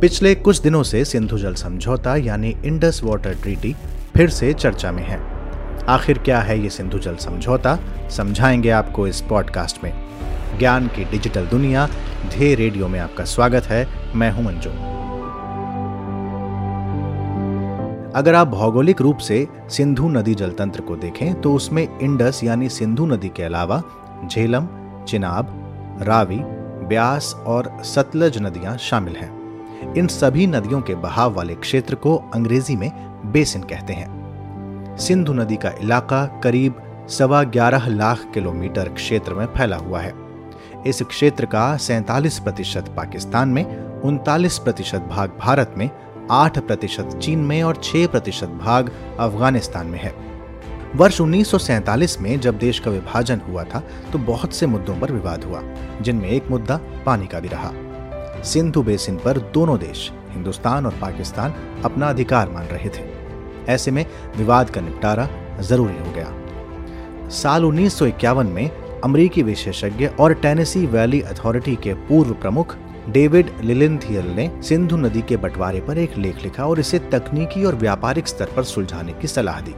पिछले कुछ दिनों से सिंधु जल समझौता यानी इंडस वाटर ट्रीटी फिर से चर्चा में है। आखिर क्या है ये सिंधु जल समझौता? समझाएँगे आपको इस पॉडकास्ट में। ज्ञान की डिजिटल दुनिया, ध्येय रेडियो में आपका स्वागत है। मैं हूँ मंजू। अगर आप भौगोलिक रूप से सिंधु नदी जल तंत्र को देखें तो उसमें इंडस यानी सिंधु नदी के अलावा झेलम, चिनाब, रावी, ब्यास और सतलज नदियाँ शामिल हैं। इन सभी नदियों के बहाव वाले क्षेत्र को अंग्रेज़ी में बेसिन कहते हैं। सिंधु नदी का इलाका करीब सवा ग्यारह लाख किलोमीटर क्षेत्र में फैला हुआ है। इस क्षेत्र का सैतालीस प्रतिशत पाकिस्तान में, उनतालीस प्रतिशत भाग भारत में, आठ प्रतिशत चीन में और छह प्रतिशत भाग अफ़गानिस्तान में है। वर्ष 1947 में जब देश का विभाजन हुआ था तो बहुत से मुद्दों पर विवाद हुआ, जिनमें एक मुद्दा पानी का भी रहा। सिंधु बेसिन पर दोनों देश, हिंदुस्तान और पाकिस्तान, अपना अधिकार मान रहे थे। ऐसे में विवाद का निपटारा ज़रूरी हो गया। साल उन्नीस में अमरीकी विशेषज्ञ और टेनेसी वैली अथॉरिटी के पूर्व प्रमुख डेविड लिलिनथियल ने सिंधु नदी के बंटवारे पर एक लेख लिखा और इसे तकनीकी और व्यापारिक स्तर पर सुलझाने की सलाह दी।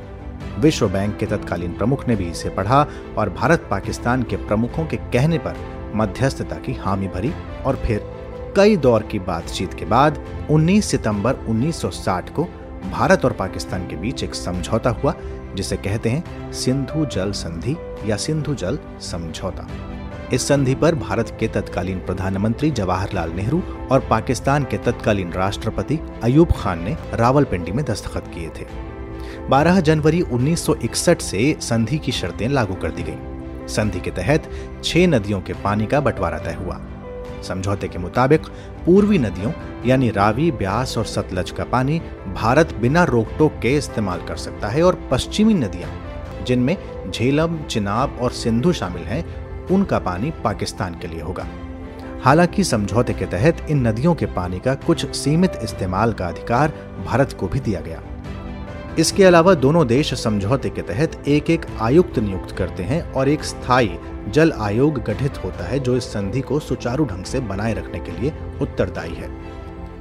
विश्व बैंक के तत्कालीन प्रमुख ने भी इसे पढ़ा और भारत पाकिस्तान के प्रमुखों के कहने पर मध्यस्थता की हामी भरी और फिर कई दौर की बातचीत के बाद 19 सितंबर 1960 को भारत और पाकिस्तान के बीच एक समझौता हुआ, जिसे कहते हैं सिंधु जल संधि या सिंधु जल समझौता। इस संधि पर भारत के तत्कालीन प्रधानमंत्री जवाहरलाल नेहरू और पाकिस्तान के तत्कालीन राष्ट्रपति अयूब खान ने रावलपिंडी में दस्तखत किए थे। 12 जनवरी 1961 से संधि की शर्तें लागू कर दी गईं। संधि के तहत छह नदियों के पानी का बंटवारा तय हुआ। समझौते के मुताबिक, पूर्वी नदियों, यानी रावी, ब्यास और सतलज का पानी भारत बिना रोक टोक के इस्तेमाल कर सकता है और पश्चिमी नदियाँ, जिनमें झेलम, चिनाब और सिंधु शामिल हैं, उनका पानी पाकिस्तान के लिए होगा। हालाँकि समझौते के तहत इन नदियों के पानी का कुछ सीमित इस्तेमाल का अधिकार भारत को भी दिया गया। इसके अलावा दोनों देश समझौते के तहत एक एक आयुक्त नियुक्त करते हैं और एक स्थायी जल आयोग गठित होता है, जो इस संधि को सुचारू ढंग से बनाए रखने के लिए उत्तरदायी है।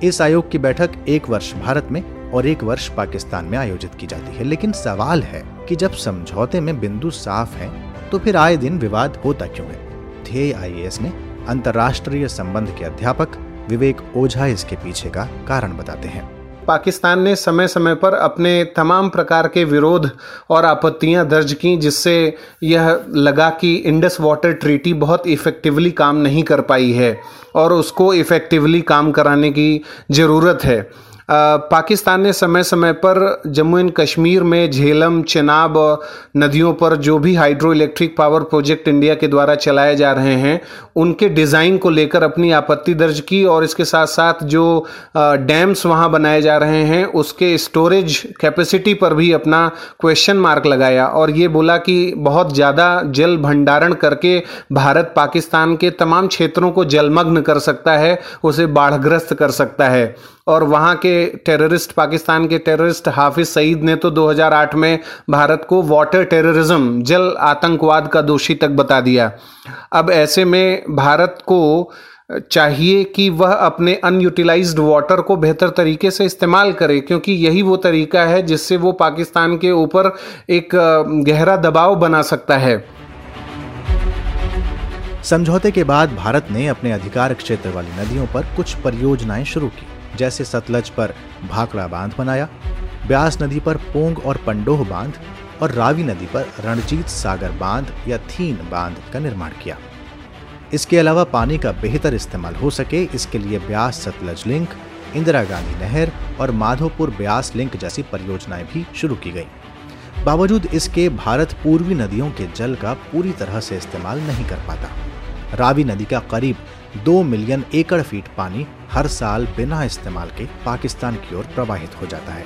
इस आयोग की बैठक एक वर्ष भारत में और एक वर्ष पाकिस्तान में आयोजित की जाती है, लेकिन सवाल है कि जब समझौते में बिंदु साफ़ है तो फिर आए दिन विवाद होता क्यों है? ध्येय आई में अंतर्राष्ट्रीय संबंध के अध्यापक विवेक ओझा इसके पीछे का कारण बताते हैं। पाकिस्तान ने समय समय पर अपने तमाम प्रकार के विरोध और आपत्तियाँ दर्ज की, जिससे यह लगा कि इंडस वाटर ट्रीटी बहुत इफ़ेक्टिवली काम नहीं कर पाई है और उसको इफ़ेक्टिवली काम कराने की ज़रूरत है। पाकिस्तान ने समय समय पर जम्मू एंड कश्मीर में झेलम, चिनाब नदियों पर जो भी hydro electric power project India के द्वारा चलाए जा रहे हैं, उनके डिज़ाइन को लेकर अपनी आपत्ति दर्ज की और इसके साथ साथ जो डैम्स वहाँ बनाए जा रहे हैं, उसके स्टोरेज कैपेसिटी पर भी अपना क्वेश्चन मार्क लगाया और ये बोला कि बहुत ज़्यादा जल भंडारण करके भारत पाकिस्तान के तमाम क्षेत्रों को जलमग्न कर सकता है, उसे बाढ़ग्रस्त कर सकता है। और वहाँ के टेररिस्ट पाकिस्तान के टेररिस्ट हाफिज सईद ने तो 2008 में भारत को वाटर टेररिज्म जल आतंकवाद का दोषी तक बता दिया। अब ऐसे में भारत को चाहिए कि वह अपने अनयूटिलाइज्ड वाटर को बेहतर तरीके से इस्तेमाल करे, क्योंकि यही वो तरीका है जिससे वो पाकिस्तान के ऊपर एक गहरा दबाव बना सकता है। समझौते के बाद भारत ने अपने अधिकार क्षेत्र वाली नदियों पर कुछ परियोजनाएँ शुरू की। जैसे सतलज पर भाखड़ा बाँध बनाया, ब्यास नदी पर पोंग और पंडोह बाँध और रावी नदी पर रणजीत सागर बाँध या थीन बाँध का निर्माण किया। इसके अलावा पानी का बेहतर इस्तेमाल हो सके, इसके लिए ब्यास सतलज लिंक, इंदिरा गांधी नहर और माधोपुर ब्यास लिंक जैसी परियोजनाएँ भी शुरू की गई। बावजूद इसके, भारत पूर्वी नदियों के जल का पूरी तरह से इस्तेमाल नहीं कर पाता। रावी नदी का करीब दो मिलियन एकड़ फीट पानी हर साल बिना इस्तेमाल के पाकिस्तान की ओर प्रवाहित हो जाता है।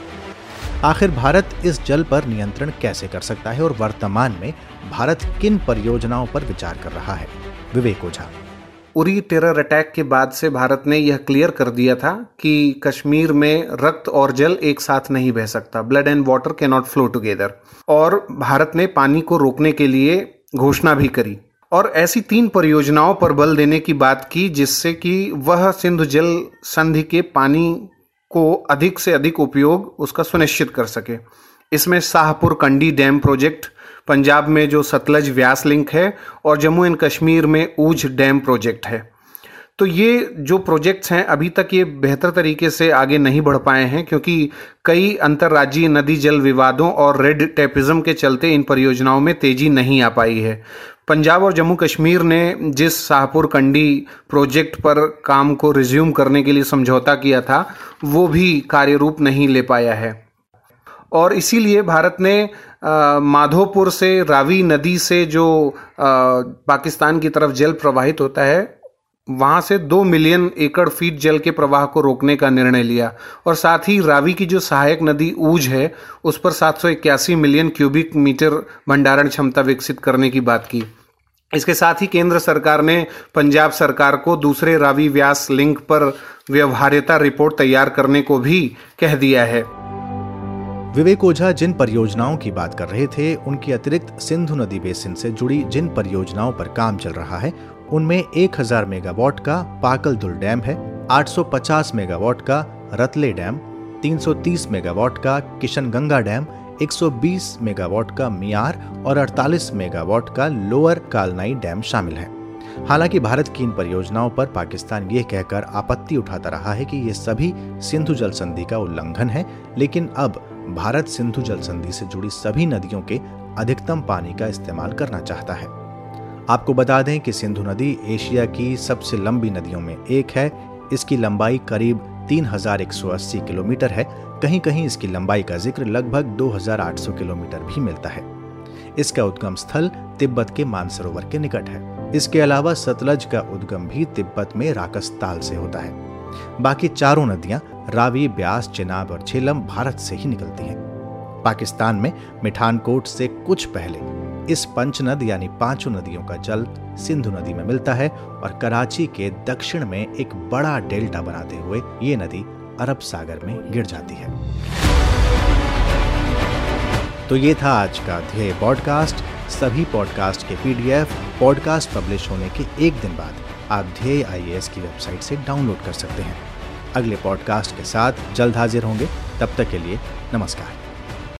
आखिर भारत इस जल पर नियंत्रण कैसे कर सकता है और वर्तमान में भारत किन परियोजनाओं पर विचार कर रहा है? विवेक ओझा। उरी टेरर अटैक के बाद से भारत ने यह क्लियर कर दिया था कि कश्मीर में रक्त और जल एक साथ नहीं बह सकता। Blood and water cannot flow together और भारत ने पानी को रोकने के लिए घोषणा भी करी। और ऐसी तीन परियोजनाओं पर बल देने की बात की, जिससे कि वह सिंधु जल संधि के पानी को अधिक से अधिक उपयोग उसका सुनिश्चित कर सके। इसमें शाहपुर कंडी डैम प्रोजेक्ट, पंजाब में जो सतलज व्यास लिंक है, और जम्मू एंड कश्मीर में ऊझ डैम प्रोजेक्ट है। तो ये जो प्रोजेक्ट्स हैं, अभी तक ये बेहतर तरीके से आगे नहीं बढ़ पाए हैं, क्योंकि कई अंतर्राज्यीय नदी जल विवादों और रेड टेपिज्म के चलते इन परियोजनाओं में तेज़ी नहीं आ पाई है। पंजाब और जम्मू कश्मीर ने जिस शाहपुर कंडी प्रोजेक्ट पर काम को रिज्यूम करने के लिए समझौता किया था वो भी कार्यरूप नहीं ले पाया है। और इसीलिए भारत ने माधोपुर से रावी नदी से जो आ, पाकिस्तान की तरफ़ जल प्रवाहित होता है वहाँ से दो मिलियन एकड़ फीट जल के प्रवाह को रोकने का निर्णय लिया। और साथ ही रावी की जो सहायक नदी ऊज है उस पर सात सौ इक्यासी मिलियन क्यूबिक मीटर भंडारण क्षमता विकसित करने की बात की। इसके साथ ही केंद्र सरकार ने पंजाब सरकार को दूसरे रावी व्यास लिंक पर व्यवहार्यता रिपोर्ट तैयार करने को भी कह दिया है। विवेक ओझा जिन परियोजनाओं की बात कर रहे थे, उनके अतिरिक्त सिंधु नदी बेसिन से जुड़ी जिन परियोजनाओं पर काम चल रहा है, उनमें 1000 मेगावाट का पाकल दुल डैम है 850 मेगावाट का रतले डैम 330 मेगावाट का किशनगंगा डैम 120 मेगावाट का मियार और 48 मेगावाट का लोअर कालनाई डैम शामिल है। हालाँकि भारत की इन परियोजनाओं पर पाकिस्तान ये कहकर आपत्ति उठाता रहा है कि ये सभी सिंधु जल संधि का उल्लंघन है, लेकिन अब भारत सिंधु जल संधि से जुड़ी सभी नदियों के अधिकतम पानी का इस्तेमाल करना चाहता है। आपको बता दें कि सिंधु नदी एशिया की सबसे लंबी नदियों में एक है। इसकी लंबाई करीब 3180 किलोमीटर है कहीं कहीं इसकी लंबाई का ज़िक्र लगभग 2800 किलोमीटर भी मिलता है। इसका उद्गम स्थल तिब्बत के मानसरोवर के निकट है। इसके अलावा सतलज का उद्गम भी तिब्बत में राकस्ताल से होता है। बाकी चारों नदियाँ रावी, ब्यास, चिनाब और झेलम भारत से ही निकलती हैं। पाकिस्तान में मिठानकोट से कुछ पहले इस पंचनद यानी पाँचों नदियों का जल सिंधु नदी में मिलता है और कराची के दक्षिण में एक बड़ा डेल्टा बनाते हुए ये नदी अरब सागर में गिर जाती है। तो ये था आज का ध्येय पॉडकास्ट सभी पॉडकास्ट के पीडीएफ पॉडकास्ट पब्लिश होने के एक दिन बाद आप ध्येय आई की वेबसाइट से डाउनलोड कर सकते हैं। अगले पॉडकास्ट के साथ जल्द हाजिर होंगे। तब तक के लिए नमस्कार।